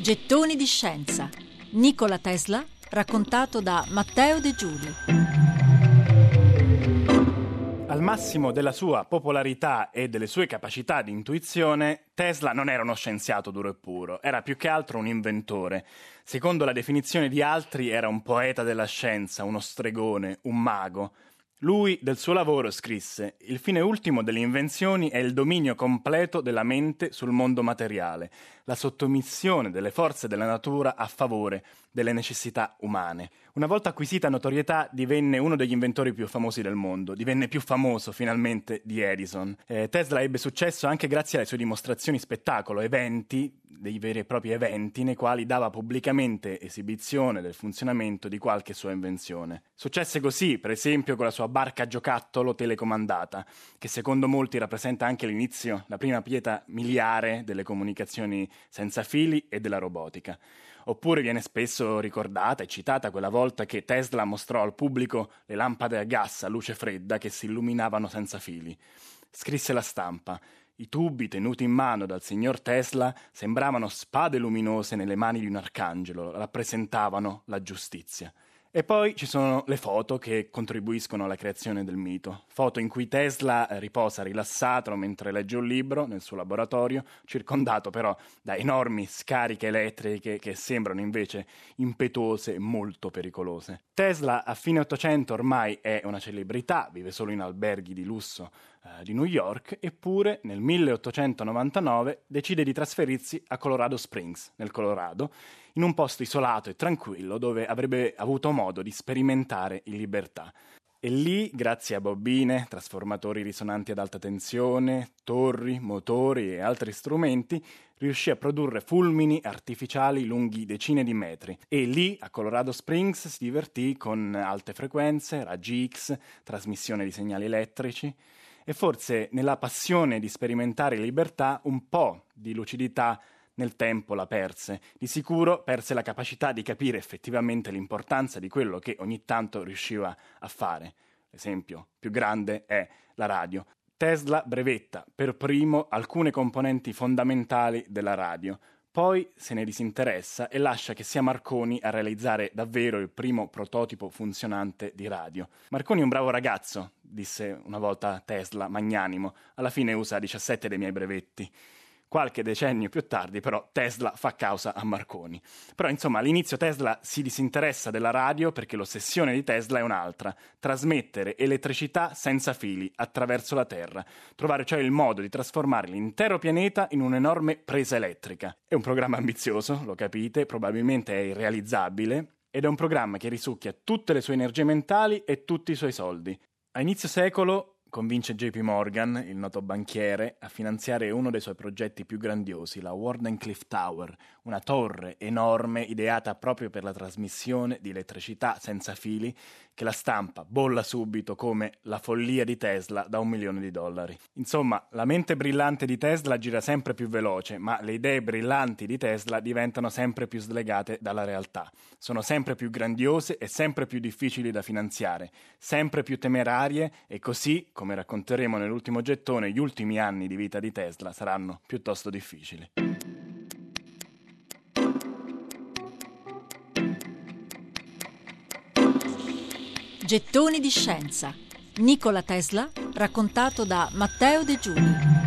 Gettoni di scienza. Nikola Tesla raccontato da Matteo De Giuli. Al massimo della sua popolarità e delle sue capacità di intuizione, Tesla non era uno scienziato duro e puro, era più che altro un inventore. Secondo la definizione di altri era un poeta della scienza, uno stregone, un mago. Lui del suo lavoro scrisse Il fine ultimo delle invenzioni è il dominio completo della mente sul mondo materiale, la sottomissione delle forze della natura a favore delle necessità umane. Una volta acquisita notorietà divenne uno degli inventori più famosi del mondo, divenne più famoso finalmente di Edison. Eh, Tesla ebbe successo anche grazie alle sue dimostrazioni spettacolo, eventi, dei veri e propri eventi nei quali dava pubblicamente esibizione del funzionamento di qualche sua invenzione. Successe così, per esempio, con la sua barca giocattolo telecomandata, che secondo molti rappresenta anche l'inizio, la prima pietra miliare delle comunicazioni senza fili e della robotica. Oppure viene spesso ricordata e citata quella volta che Tesla mostrò al pubblico le lampade a gas a luce fredda che si illuminavano senza fili. Scrisse la stampa. I tubi tenuti in mano dal signor Tesla sembravano spade luminose nelle mani di un arcangelo, rappresentavano la giustizia. E poi ci sono le foto che contribuiscono alla creazione del mito. Foto in cui Tesla riposa rilassato mentre legge un libro nel suo laboratorio, circondato però da enormi scariche elettriche che sembrano invece impetuose e molto pericolose. Tesla a fine Ottocento ormai è una celebrità, vive solo in alberghi di lusso eh, di New York, eppure nel 1899 decide di trasferirsi a Colorado Springs, nel Colorado, in un posto isolato e tranquillo dove avrebbe avuto modo di sperimentare in libertà. E lì, grazie a bobine, trasformatori risonanti ad alta tensione, torri, motori e altri strumenti, riuscì a produrre fulmini artificiali lunghi decine di metri. E lì, a Colorado Springs, si divertì con alte frequenze, raggi X, trasmissione di segnali elettrici e forse nella passione di sperimentare libertà un po' di lucidità nel tempo la perse. Di sicuro perse la capacità di capire effettivamente l'importanza di quello che ogni tanto riusciva a fare. L'esempio più grande è la radio. Tesla brevetta per primo alcune componenti fondamentali della radio, poi se ne disinteressa e lascia che sia Marconi a realizzare davvero il primo prototipo funzionante di radio. Marconi è un bravo ragazzo, disse una volta Tesla, magnanimo, alla fine usa 17 dei miei brevetti. Qualche decennio più tardi, però, Tesla fa causa a Marconi. Però, insomma, all'inizio Tesla si disinteressa della radio perché l'ossessione di Tesla è un'altra: trasmettere elettricità senza fili attraverso la Terra, trovare cioè il modo di trasformare l'intero pianeta in un'enorme presa elettrica. È un programma ambizioso, lo capite, probabilmente è irrealizzabile, ed è un programma che risucchia tutte le sue energie mentali e tutti i suoi soldi. A inizio secolo convince JP Morgan, il noto banchiere, a finanziare uno dei suoi progetti più grandiosi, la Wardenclyffe Tower, una torre enorme ideata proprio per la trasmissione di elettricità senza fili che la stampa bolla subito come la follia di Tesla da un milione di dollari. Insomma, la mente brillante di Tesla gira sempre più veloce, ma le idee brillanti di Tesla diventano sempre più slegate dalla realtà. Sono sempre più grandiose e sempre più difficili da finanziare, sempre più temerarie e così, come racconteremo nell'ultimo gettone, gli ultimi anni di vita di Tesla saranno piuttosto difficili. Gettoni di scienza. Nikola Tesla raccontato da Matteo De Giuli.